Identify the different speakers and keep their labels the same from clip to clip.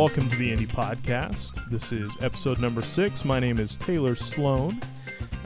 Speaker 1: Welcome to the Indy Podcast. This is episode number six. My name is Taylor Sloan.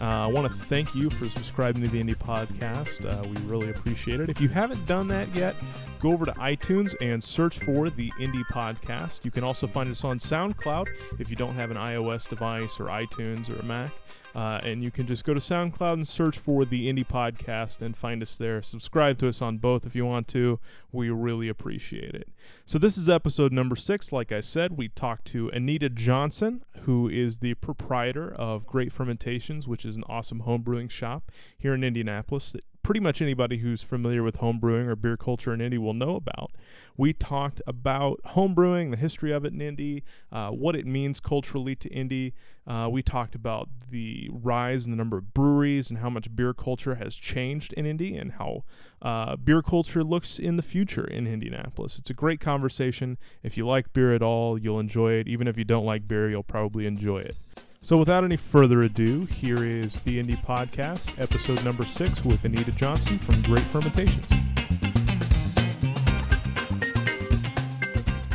Speaker 1: Uh, I want to thank you for subscribing to the Indy Podcast. Uh, we really appreciate it. If you haven't done that yet, go over to iTunes and search for the Indy Podcast. You can also find us on SoundCloud if you don't have an iOS device or iTunes or a Mac. Uh, and you can just go to SoundCloud and search for the Indy Podcast and find us there. Subscribe to us on both if you want to. We really appreciate it. So, this is episode number six. Like I said, we talked to Anita Johnson, who is the proprietor of Great Fermentations, which is an awesome homebrewing shop here in Indianapolis that pretty much anybody who's familiar with homebrewing or beer culture in Indy will know about. We talked about homebrewing, the history of it in Indy, uh, what it means culturally to Indy. Uh, we talked about the rise in the number of breweries and how much beer culture has changed in Indy and how uh, beer culture looks in the future in Indianapolis. It's a great conversation. If you like beer at all, you'll enjoy it. Even if you don't like beer, you'll probably enjoy it. So, without any further ado, here is the Indy Podcast, episode number six, with Anita Johnson from Great Fermentations.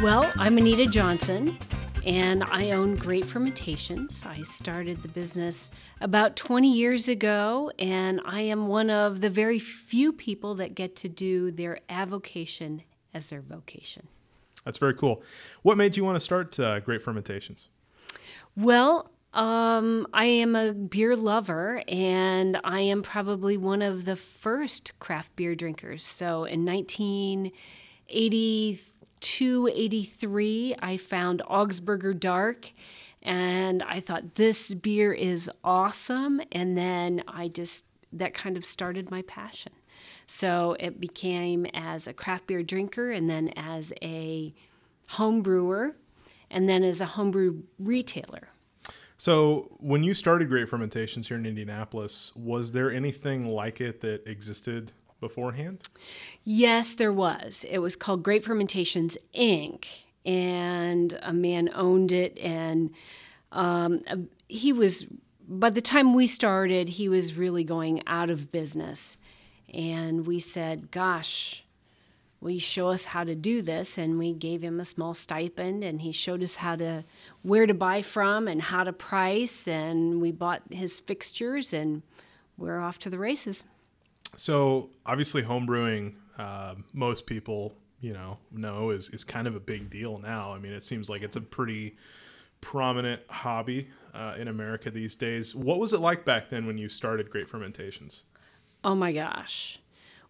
Speaker 2: Well, I'm Anita Johnson, and I own Great Fermentations. I started the business about 20 years ago, and I am one of the very few people that get to do their avocation as their vocation.
Speaker 1: That's very cool. What made you want to start uh, Great Fermentations?
Speaker 2: Well, um, I am a beer lover, and I am probably one of the first craft beer drinkers. So in 1982, 83, I found Augsburger Dark, and I thought this beer is awesome. And then I just, that kind of started my passion. So it became as a craft beer drinker, and then as a home brewer, and then as a homebrew retailer.
Speaker 1: So, when you started Great Fermentations here in Indianapolis, was there anything like it that existed beforehand?
Speaker 2: Yes, there was. It was called Great Fermentations Inc., and a man owned it, and um, he was. By the time we started, he was really going out of business, and we said, "Gosh." You show us how to do this? And we gave him a small stipend, and he showed us how to where to buy from and how to price. And we bought his fixtures and we're off to the races.
Speaker 1: So obviously, homebrewing, uh, most people you know know is is kind of a big deal now. I mean, it seems like it's a pretty prominent hobby uh, in America these days. What was it like back then when you started Great Fermentations?
Speaker 2: Oh my gosh.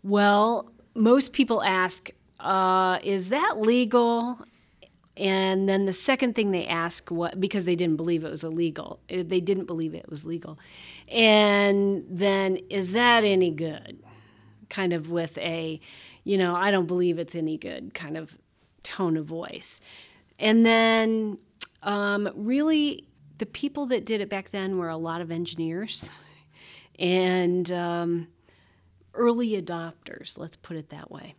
Speaker 2: Well, most people ask, uh, "Is that legal?" And then the second thing they ask what because they didn't believe it was illegal. Eh, they didn't believe it was legal. And then is that any good? Kind of with a, you know, I don't believe it's any good kind of tone of voice. And then um, really the people that did it back then were a lot of engineers and um, early adopters, let's put it that way.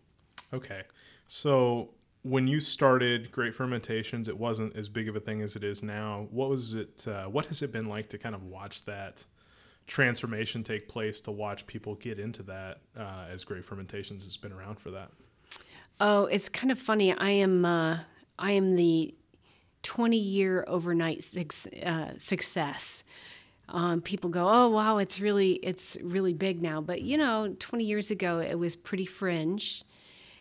Speaker 1: Okay. So when you started Great Fermentations, it wasn't as big of a thing as it is now. What was it? Uh, what has it been like to kind of watch that transformation take place? To watch people get into that uh, as Great Fermentations has been around for that.
Speaker 2: Oh, it's kind of funny. I am uh, I am the twenty year overnight uh, success. Um, people go, oh wow, it's really it's really big now. But you know, twenty years ago, it was pretty fringe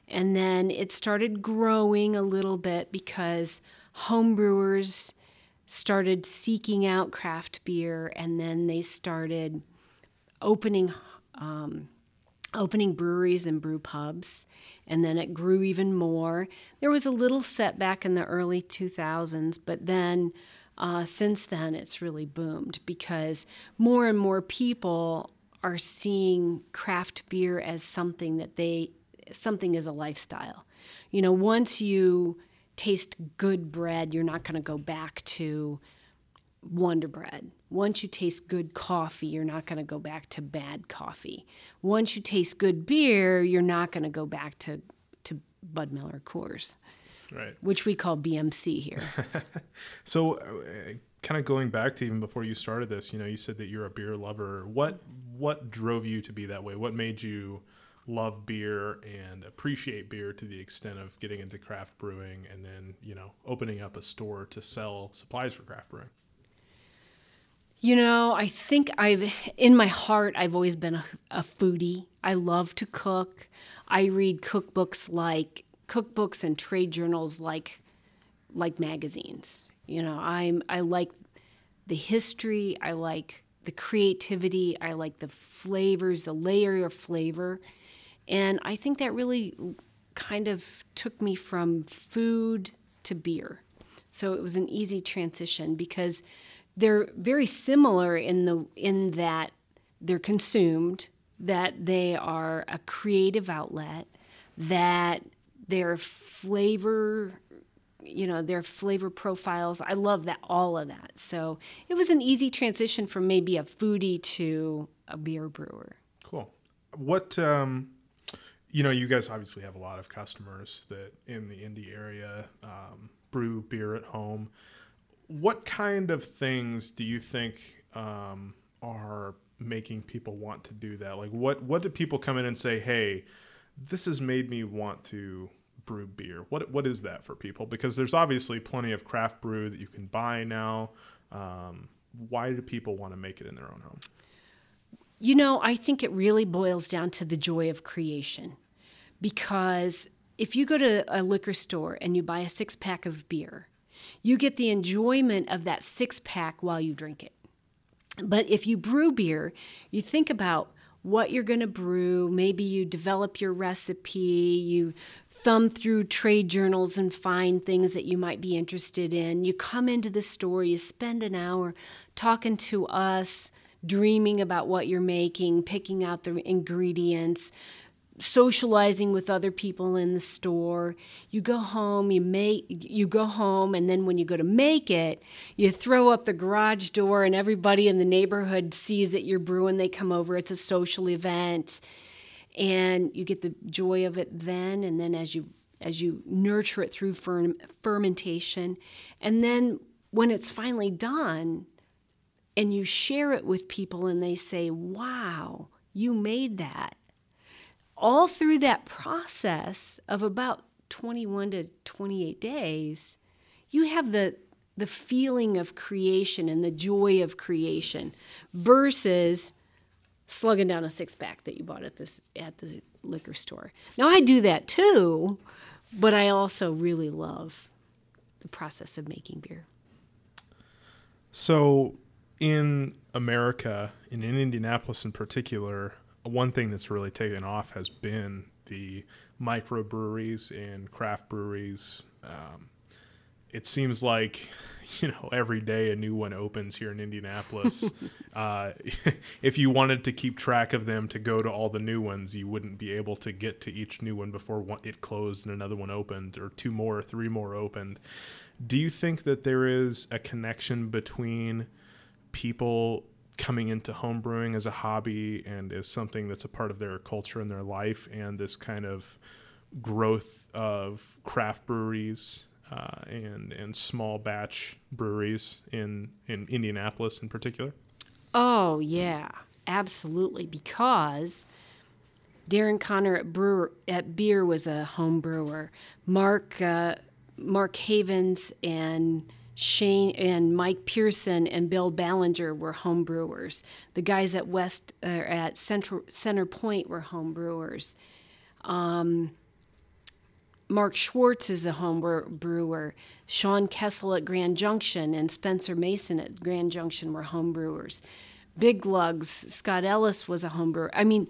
Speaker 2: and then it started growing a little bit because homebrewers started seeking out craft beer and then they started opening um, opening breweries and brew pubs and then it grew even more there was a little setback in the early 2000s but then uh, since then it's really boomed because more and more people are seeing craft beer as something that they something is a lifestyle. You know, once you taste good bread, you're not going to go back to Wonder Bread. Once you taste good coffee, you're not going to go back to bad coffee. Once you taste good beer, you're not going to go back to, to Bud Miller Coors,
Speaker 1: right?
Speaker 2: Which we call BMC here.
Speaker 1: so, uh, kind of going back to even before you started this, you know, you said that you're a beer lover. What what drove you to be that way? What made you love beer and appreciate beer to the extent of getting into craft brewing and then, you know, opening up a store to sell supplies for craft brewing?
Speaker 2: You know, I think I've, in my heart, I've always been a, a foodie. I love to cook. I read cookbooks like, cookbooks and trade journals like, like magazines. You know, I'm, I like the history, I like the creativity, I like the flavors, the layer of flavor. And I think that really kind of took me from food to beer. So it was an easy transition because they're very similar in the in that they're consumed, that they are a creative outlet, that their flavor you know their flavor profiles i love that all of that so it was an easy transition from maybe a foodie to a beer brewer
Speaker 1: cool what um you know, you guys obviously have a lot of customers that in the Indy area um, brew beer at home. What kind of things do you think um, are making people want to do that? Like, what what do people come in and say? Hey, this has made me want to brew beer. What what is that for people? Because there's obviously plenty of craft brew that you can buy now. Um, why do people want to make it in their own home?
Speaker 2: You know, I think it really boils down to the joy of creation. Because if you go to a liquor store and you buy a six pack of beer, you get the enjoyment of that six pack while you drink it. But if you brew beer, you think about what you're going to brew. Maybe you develop your recipe, you thumb through trade journals and find things that you might be interested in. You come into the store, you spend an hour talking to us dreaming about what you're making, picking out the ingredients, socializing with other people in the store. You go home, you make you go home and then when you go to make it, you throw up the garage door and everybody in the neighborhood sees that you're brewing, they come over, it's a social event. And you get the joy of it then and then as you as you nurture it through fermentation and then when it's finally done, and you share it with people and they say, wow, you made that. All through that process of about 21 to 28 days, you have the, the feeling of creation and the joy of creation versus slugging down a six pack that you bought at this at the liquor store. Now I do that too, but I also really love the process of making beer.
Speaker 1: So in America, and in Indianapolis in particular, one thing that's really taken off has been the microbreweries and craft breweries. Um, it seems like you know every day a new one opens here in Indianapolis. uh, if you wanted to keep track of them to go to all the new ones, you wouldn't be able to get to each new one before one, it closed and another one opened, or two more, or three more opened. Do you think that there is a connection between people coming into homebrewing as a hobby and as something that's a part of their culture and their life, and this kind of growth of craft breweries uh, and and small batch breweries in in Indianapolis in particular?
Speaker 2: Oh yeah, absolutely. Because Darren Connor at brewer at Bier was a home brewer. Mark uh, Mark Havens and Shane and Mike Pearson and Bill Ballinger were home brewers. The guys at West uh, at Central Center Point were home brewers. Um, Mark Schwartz is a home brewer. Sean Kessel at Grand Junction and Spencer Mason at Grand Junction were home brewers. Big Lugs, Scott Ellis was a home brewer. I mean,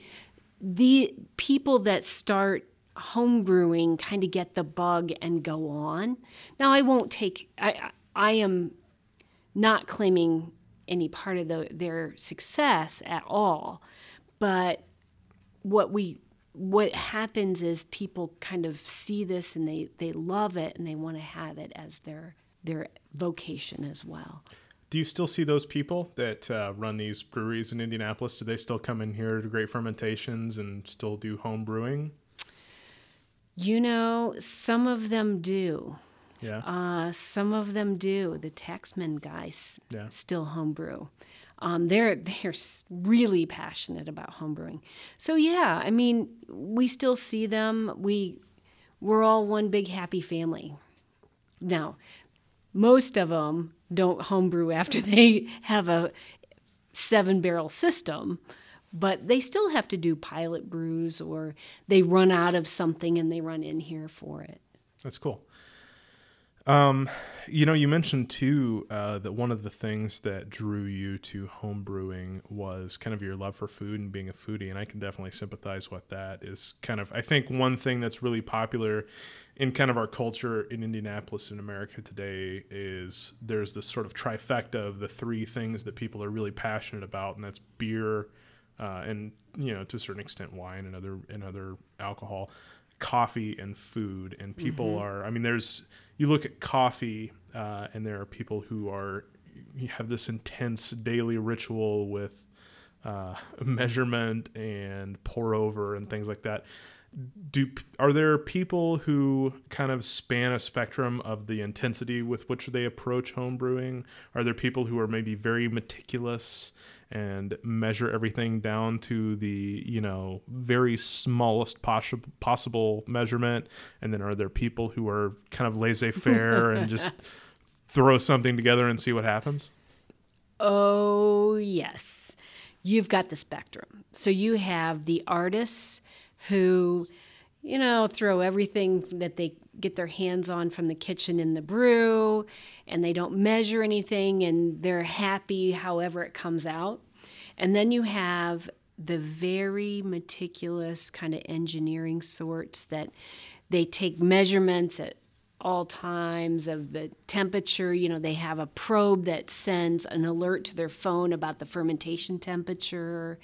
Speaker 2: the people that start home brewing kind of get the bug and go on. Now, I won't take, I, I am not claiming any part of the, their success at all, but what we what happens is people kind of see this and they, they love it and they want to have it as their their vocation as well.
Speaker 1: Do you still see those people that uh, run these breweries in Indianapolis? Do they still come in here to great fermentations and still do home brewing?
Speaker 2: You know, some of them do.
Speaker 1: Yeah.
Speaker 2: Uh, some of them do. The Taxman guys yeah. still homebrew. Um, they're they're really passionate about homebrewing. So yeah, I mean, we still see them. We we're all one big happy family. Now, most of them don't homebrew after they have a seven barrel system, but they still have to do pilot brews or they run out of something and they run in here for it.
Speaker 1: That's cool. Um, you know, you mentioned too uh, that one of the things that drew you to home brewing was kind of your love for food and being a foodie, and I can definitely sympathize with that. Is kind of I think one thing that's really popular in kind of our culture in Indianapolis in America today is there's this sort of trifecta of the three things that people are really passionate about, and that's beer, uh, and you know to a certain extent wine and other and other alcohol, coffee and food, and people mm-hmm. are I mean there's you look at coffee, uh, and there are people who are you have this intense daily ritual with uh, measurement and pour over and things like that. Do are there people who kind of span a spectrum of the intensity with which they approach home brewing? Are there people who are maybe very meticulous and measure everything down to the you know very smallest possible possible measurement and then are there people who are kind of laissez-faire and just throw something together and see what happens
Speaker 2: oh yes you've got the spectrum so you have the artists who you know throw everything that they get their hands on from the kitchen in the brew and they don't measure anything and they're happy however it comes out. And then you have the very meticulous kind of engineering sorts that they take measurements at all times of the temperature. You know, they have a probe that sends an alert to their phone about the fermentation temperature.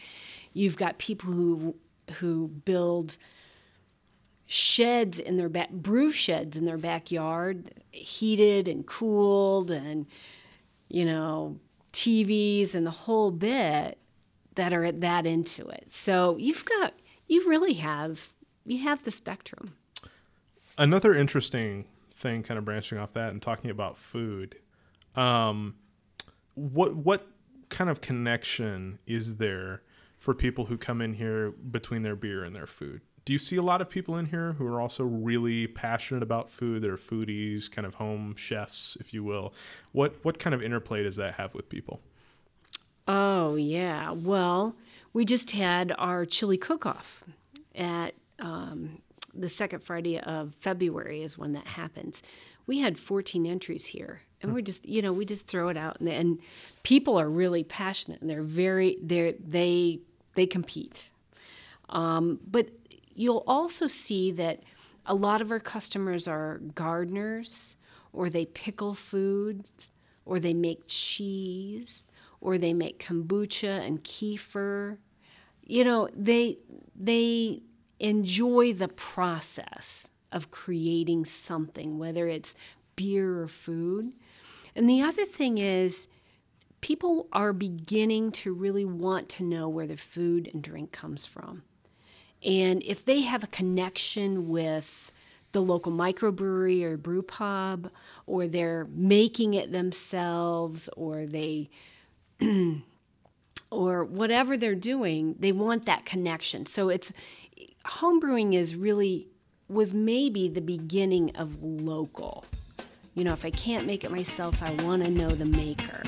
Speaker 2: You've got people who who build sheds in their back, brew sheds in their backyard, heated and cooled, and you know, TVs and the whole bit that are that into it. So you've got, you really have, you have the spectrum.
Speaker 1: Another interesting thing, kind of branching off that and talking about food. Um, what what kind of connection is there for people who come in here between their beer and their food? do you see a lot of people in here who are also really passionate about food? They're foodies, kind of home chefs, if you will. What what kind of interplay does that have with people?
Speaker 2: Oh yeah. Well, we just had our chili cook-off at um, the second Friday of February is when that happens. We had 14 entries here, and we're just you know we just throw it out, and, and people are really passionate, and they're very they they they compete. Um, but you'll also see that a lot of our customers are gardeners or they pickle foods or they make cheese or they make kombucha and kefir you know they they enjoy the process of creating something whether it's beer or food and the other thing is people are beginning to really want to know where the food and drink comes from and if they have a connection with the local microbrewery or brew pub, or they're making it themselves, or they or whatever they're doing, they want that connection. So it's homebrewing is really was maybe the beginning of local. You know, if I can't make it myself, I want to know the maker.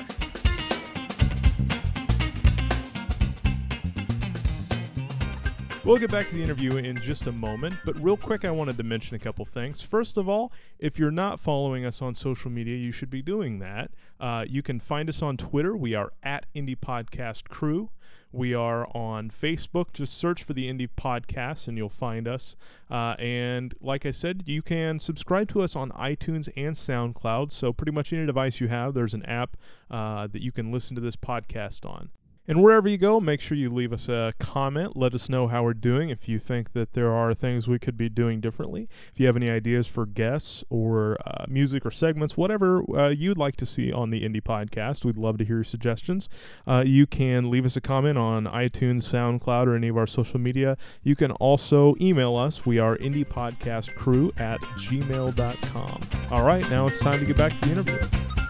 Speaker 1: We'll get back to the interview in just a moment, but real quick, I wanted to mention a couple things. First of all, if you're not following us on social media, you should be doing that. Uh, you can find us on Twitter. We are at Indy Podcast Crew. We are on Facebook. Just search for the Indy Podcast and you'll find us. Uh, and like I said, you can subscribe to us on iTunes and SoundCloud. So, pretty much any device you have, there's an app uh, that you can listen to this podcast on. And wherever you go, make sure you leave us a comment. Let us know how we're doing. If you think that there are things we could be doing differently, if you have any ideas for guests or uh, music or segments, whatever uh, you'd like to see on the Indy Podcast, we'd love to hear your suggestions. Uh, you can leave us a comment on iTunes, SoundCloud, or any of our social media. You can also email us. We are indiepodcastcrew at gmail.com. All right, now it's time to get back to the interview.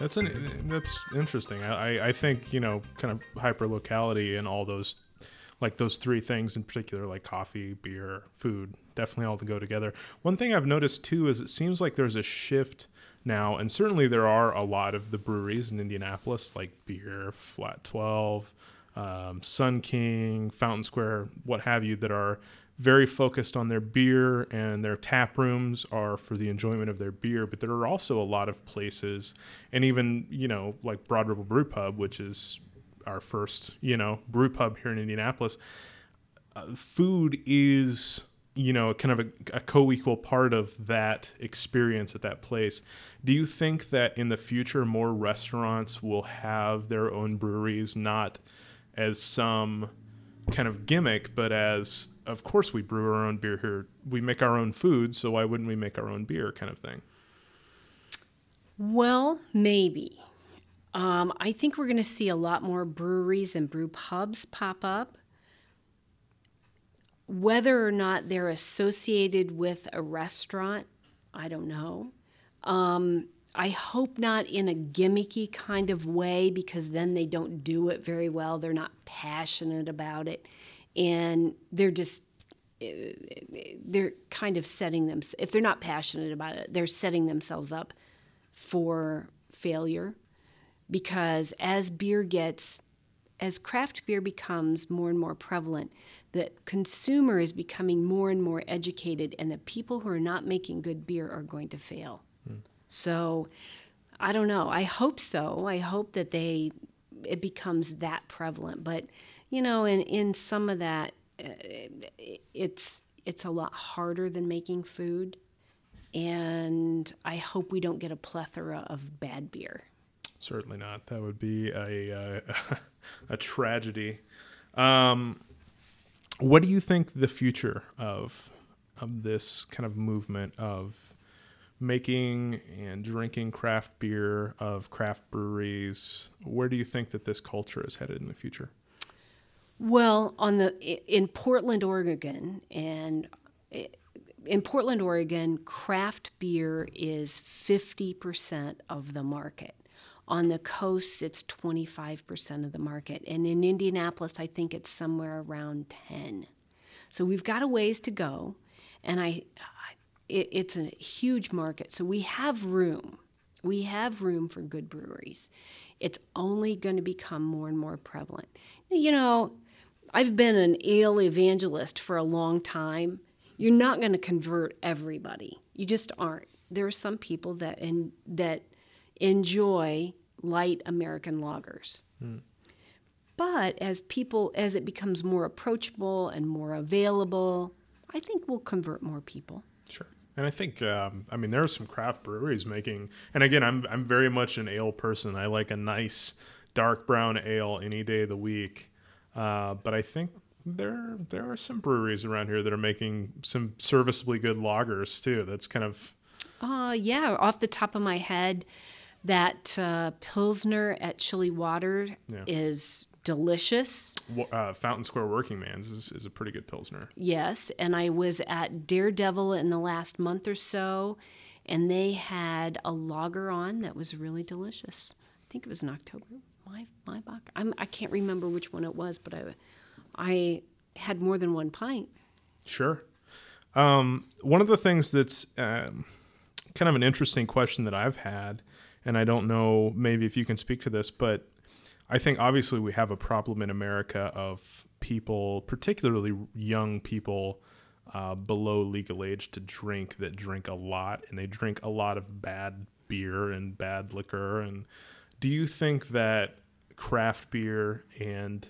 Speaker 1: That's an that's interesting. I I think you know kind of hyper locality and all those like those three things in particular, like coffee, beer, food, definitely all to go together. One thing I've noticed too is it seems like there's a shift now, and certainly there are a lot of the breweries in Indianapolis, like Bier, Flat Twelve, um, Sun King, Fountain Square, what have you, that are very focused on their beer and their tap rooms are for the enjoyment of their beer but there are also a lot of places and even you know like broad ripple brew pub which is our first you know brew pub here in indianapolis. Uh, food is you know kind of a, a co-equal part of that experience at that place. Do you think that in the future more restaurants will have their own breweries not as some kind of gimmick but as of course we brew our own beer here. We make our own food, so why wouldn't we make our own beer kind of thing?
Speaker 2: Well, maybe. Um, I think we're going to see a lot more breweries and brew pubs pop up. Whether or not they're associated with a restaurant, I don't know. Um, I hope not in a gimmicky kind of way because then they don't do it very well. They're not passionate about it and they're just they're kind of setting them if they're not passionate about it they're setting themselves up for failure because as beer gets as craft beer becomes more and more prevalent the consumer is becoming more and more educated and the people who are not making good beer are going to fail hmm. So i don't know i hope so i hope that they it becomes that prevalent but you know, and in some of that, uh, it's it's a lot harder than making food, and I hope we don't get a plethora of bad beer.
Speaker 1: Certainly not. That would be a uh, a tragedy. Um, what do you think the future of of this kind of movement of making and drinking craft beer of craft breweries? Where do you think that this culture is headed in the future?
Speaker 2: Well, on the in Portland, Oregon, and in Portland, Oregon, craft beer is 50% of the market. On the coast, it's 25% of the market. And in Indianapolis, I think it's somewhere around 10. So we've got a ways to go. And I, it, it's a huge market. So we have room. We have room for good breweries. It's only going to become more and more prevalent. You know, I've been an ale evangelist for a long time. You're not going to convert everybody. You just aren't. There are some people that in, that enjoy light American lagers. Mm. But as people as it becomes more approachable and more available, I think we'll convert more people.
Speaker 1: And I think, um, I mean, there are some craft breweries making, and again, I'm, I'm very much an ale person. I like a nice dark brown ale any day of the week. Uh, but I think there there are some breweries around here that are making some serviceably good lagers too. That's kind of
Speaker 2: uh yeah, off the top of my head, that uh, pilsner at Chilly Water yeah. is delicious.
Speaker 1: Uh, Fountain Square Working Man's is, is a pretty good pilsner.
Speaker 2: Yes, and I was at Daredevil in the last month or so, and they had a lager on that was really delicious. I think it was in October my my buck. I'm, I can't remember which one it was, but I I had more than one pint.
Speaker 1: Sure. Um, one of the things that's um, kind of an interesting question that I've had, and I don't know maybe if you can speak to this, but I think obviously we have a problem in America of people, particularly young people. Uh, below legal age to drink that drink a lot and they drink a lot of bad beer and bad liquor and do you think that craft beer and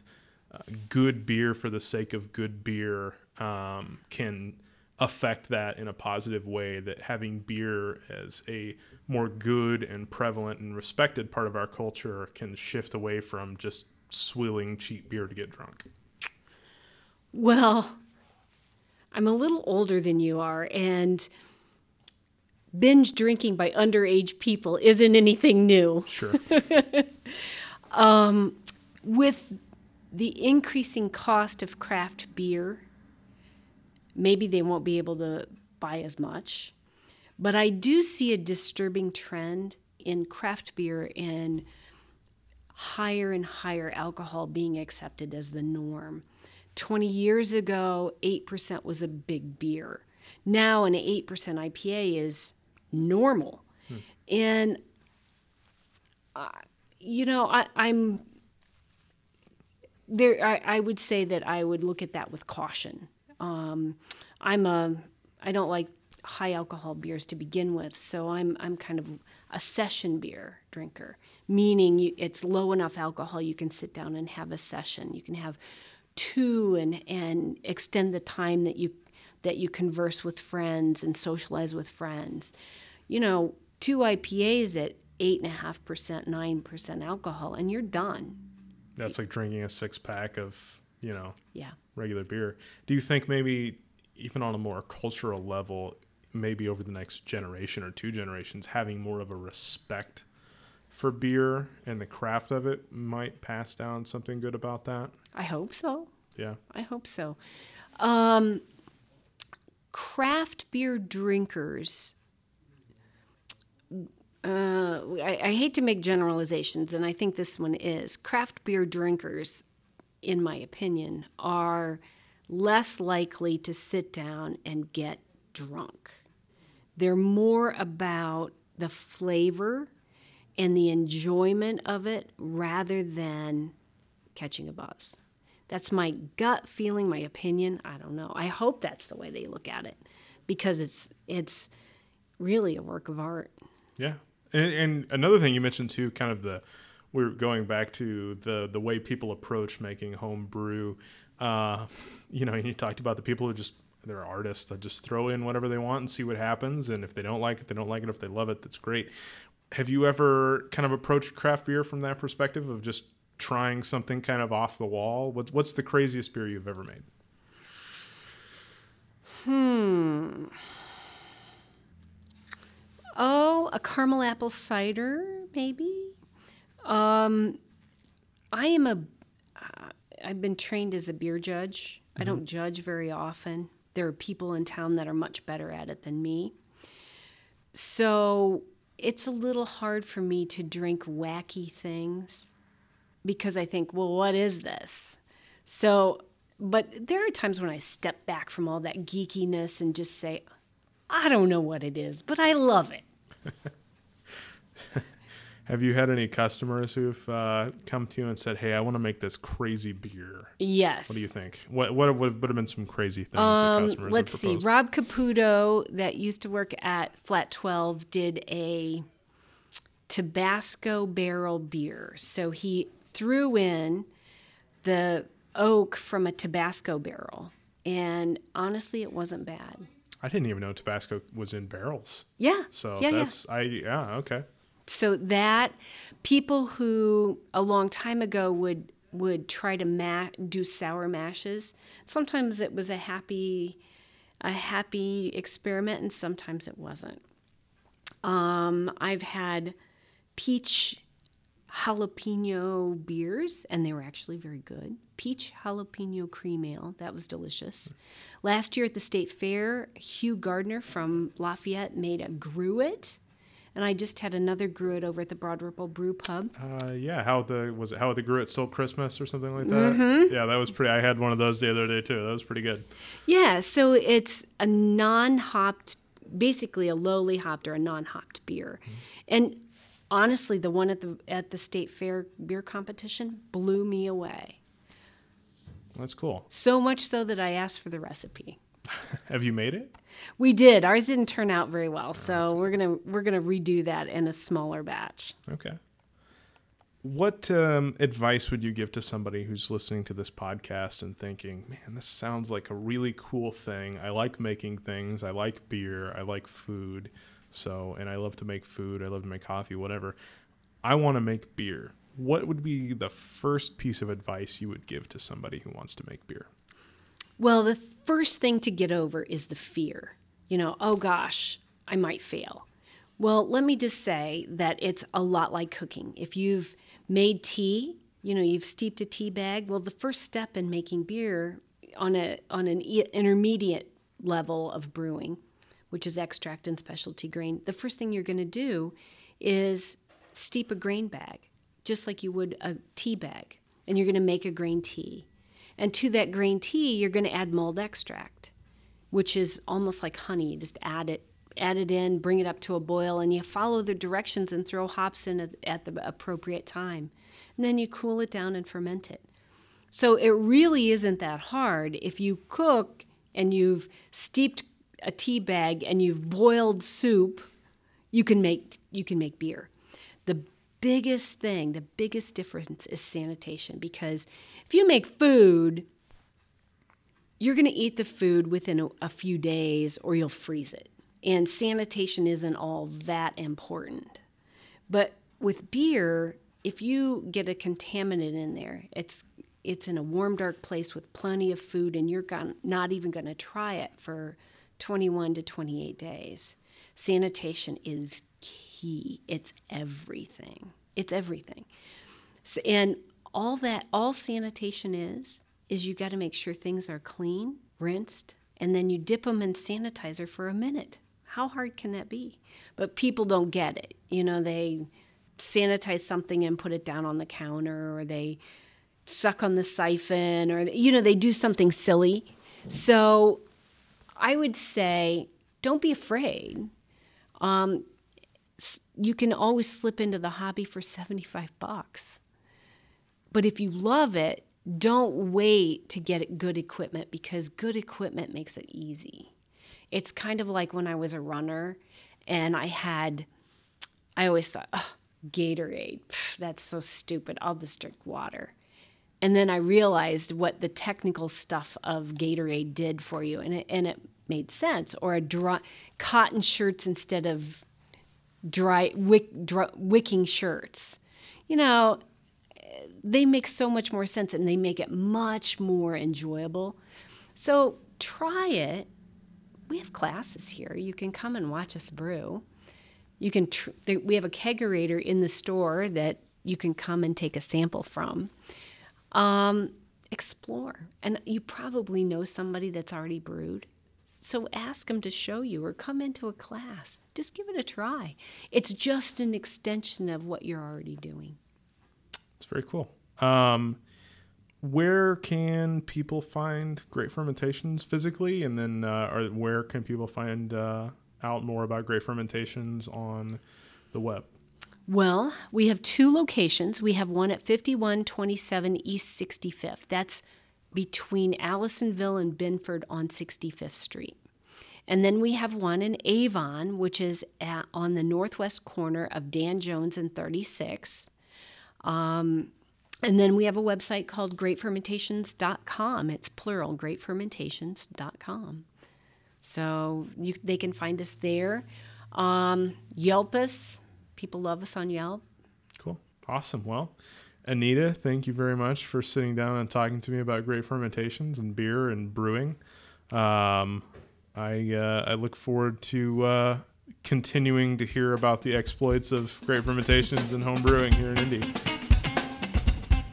Speaker 1: uh, good beer for the sake of good beer um, can affect that in a positive way that having beer as a more good and prevalent and respected part of our culture can shift away from just swilling cheap beer to get drunk.
Speaker 2: Well i'm a little older than you are and binge drinking by underage people isn't anything new.
Speaker 1: Sure.
Speaker 2: Um, with the increasing cost of craft beer, maybe they won't be able to buy as much. But I do see a disturbing trend in craft beer and higher and higher alcohol being accepted as the norm. 20 years ago, 8% was a big beer. Now, an 8% IPA is normal. Hmm. And, uh, you know, I, am there. I, I, would say that I would look at that with caution. Um, I'm a, I don't like high alcohol beers to begin with, so I'm, I'm kind of a session beer drinker, meaning you, it's low enough alcohol you can sit down and have a session. You can have two and, and extend the time that you that you converse with friends and socialize with friends. You know, two IPAs at eight and a half percent, nine percent alcohol, and you're done.
Speaker 1: That's like drinking a six pack of, you know,
Speaker 2: yeah,
Speaker 1: regular beer. Do you think maybe even on a more cultural level, maybe over the next generation or two generations, having more of a respect for beer and the craft of it might pass down something good about that?
Speaker 2: I hope so.
Speaker 1: Yeah.
Speaker 2: I hope so. Um, craft beer drinkers, uh, I, I hate to make generalizations, and I think this one is craft beer drinkers, in my opinion, are less likely to sit down and get drunk. They're more about the flavor and the enjoyment of it rather than catching a buzz. That's my gut feeling, my opinion. I don't know. I hope that's the way they look at it because it's it's really a work of art.
Speaker 1: Yeah. And, and another thing you mentioned too, kind of the we're going back to the the way people approach making home brew. Uh, you know, you talked about the people who just they're artists that just throw in whatever they want and see what happens. And if they don't like it, they don't like it. If they love it, that's great. Have you ever kind of approached craft beer from that perspective of just trying something kind of off the wall? What's what's the craziest beer you've ever made?
Speaker 2: Hmm. Oh, a caramel apple cider, maybe. Um, I am a. uh, been trained as a beer judge. Mm-hmm. I don't judge very often. There are people in town that are much better at it than me. So it's a little hard for me to drink wacky things because I think, well, what is this? So, but there are times when I step back from all that geekiness and just say, I don't know what it is, but I love it.
Speaker 1: Have you had any customers who've uh, come to you and said, "Hey, I want to make this crazy beer"?
Speaker 2: Yes.
Speaker 1: What do you think? What what would, would have been some crazy things
Speaker 2: um,
Speaker 1: that customers
Speaker 2: Let's see. Rob Caputo, that used to work at Flat Twelve, did a Tabasco barrel beer. So he threw in the oak from a Tabasco barrel. And honestly, it wasn't bad.
Speaker 1: I didn't even know Tabasco was in barrels.
Speaker 2: Yeah.
Speaker 1: So
Speaker 2: yeah,
Speaker 1: that's
Speaker 2: yeah.
Speaker 1: I yeah, okay.
Speaker 2: So that people who a long time ago would would try to ma- do sour mashes, sometimes it was a happy a happy experiment and sometimes it wasn't. Um, I've had peach jalapeno beers, and they were actually very good. Peach jalapeno cream ale, that was delicious. Last year at the state fair, Hugh Gardner from Lafayette made a gruit, and I just had another gruit over at the Broad Ripple Brew Pub.
Speaker 1: Uh, yeah, how the was it? How the gruit stole Christmas or something like that?
Speaker 2: Mm-hmm.
Speaker 1: Yeah, that was pretty. I had one of those the other day too. That was pretty good.
Speaker 2: Yeah, so it's a non-hopped, basically a lowly hopped or a non-hopped beer, mm-hmm. and honestly, the one at the at the state fair beer competition blew me away.
Speaker 1: That's cool.
Speaker 2: So much so that I asked for the recipe.
Speaker 1: Have you made it?
Speaker 2: We did. Ours didn't turn out very well, so we're gonna we're gonna redo that in a smaller batch.
Speaker 1: Okay. What um, advice would you give to somebody who's listening to this podcast and thinking, "Man, this sounds like a really cool thing. I like making things. I like beer. I like food." So, and I love to make food, I love to make coffee, whatever. I want to make beer. What would be the first piece of advice you would give to somebody who wants to make beer?
Speaker 2: Well, the first thing to get over is the fear. You know, oh gosh, I might fail. Well, let me just say that it's a lot like cooking. If you've made tea, you know, you've steeped a tea bag, well, the first step in making beer on a on an intermediate level of brewing which is extract and specialty grain, the first thing you're going to do is steep a grain bag, just like you would a tea bag, and you're going to make a grain tea. And to that green tea, you're going to add malt extract, which is almost like honey. You just add it, add it in, bring it up to a boil, and you follow the directions and throw hops in at, the appropriate time. And then you cool it down and ferment it. So it really isn't that hard. If you cook and you've steeped a tea bag and you've boiled soup, you can make you can make beer. The biggest thing, the biggest difference is sanitation because if you make food, you're going to eat the food within a, a, few days or you'll freeze it. And sanitation isn't all that important. But with beer, if you get a contaminant in there, it's it's in a warm dark place with plenty of food and you're not even going to try it for 21 to 28 days. Sanitation is key. It's everything. It's everything. So, and all that, all sanitation is, is you got to make sure things are clean, rinsed, and then you dip them in sanitizer for a minute. How hard can that be? But people don't get it. You know, they sanitize something and put it down on the counter, or they suck on the siphon, or, you know, they do something silly. So I would say don't be afraid. Um, you can always slip into the hobby for 75 bucks. But if you love it, don't wait to get good equipment because good equipment makes it easy. It's kind of like when I was a runner and I had, I always thought, oh, Gatorade, Pff, that's so stupid. I'll just drink water. And then I realized what the technical stuff of Gatorade did for you, and it, and it made sense. Or a dry, cotton shirts instead of dry, wick, dry wicking shirts. You know, they make so much more sense and they make it much more enjoyable. So try it. We have classes here. You can come and watch us brew. You can. Tr- we have a kegerator in the store that you can come and take a sample from. Um, explore. And you probably know somebody that's already brewed. So ask them to show you or come into a class. Just give it a try. It's just an extension of what you're already doing.
Speaker 1: It's very cool. Um, where can people find great fermentations physically? And then, uh, or where can people find uh, out more about great fermentations on the web?
Speaker 2: Well, we have two locations. We have one at 5127 East 65th. That's between Allisonville and Binford on 65th Street. And then we have one in Avon, which is at, on the northwest corner of Dan Jones and 36. Um, and then we have a website called greatfermentations.com. It's plural, greatfermentations.com. So you, they can find us there. Um, Yelp us, people love us on Yelp.
Speaker 1: Cool. Awesome. Well, Anita, thank you very much for sitting down and talking to me about great fermentations and beer and brewing. Um, I uh, I look forward to uh, continuing to hear about the exploits of great fermentations and home brewing here in Indy.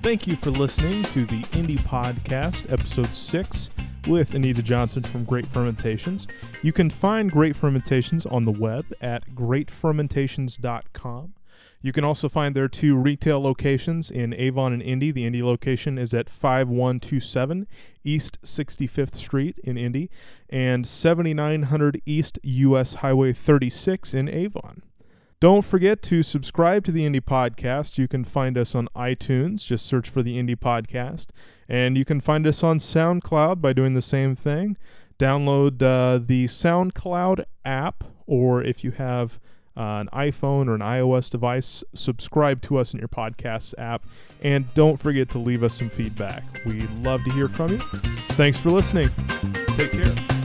Speaker 1: Thank you for listening to the Indy Podcast, episode six with Anita Johnson from Great Fermentations. You can find Great Fermentations on the web at greatfermentations.com. You can also find their two retail locations in Avon and Indy. The Indy location is at 5127 East 65th Street in Indy and 7900 East US Highway 36 in Avon. Don't forget to subscribe to the Indy Podcast. You can find us on iTunes. Just search for the Indy Podcast. And you can find us on SoundCloud by doing the same thing. Download uh, the SoundCloud app, or if you have an iPhone or an iOS device, subscribe to us in your podcast app. And don't forget to leave us some feedback. We'd love to hear from you. Thanks for listening. Take care.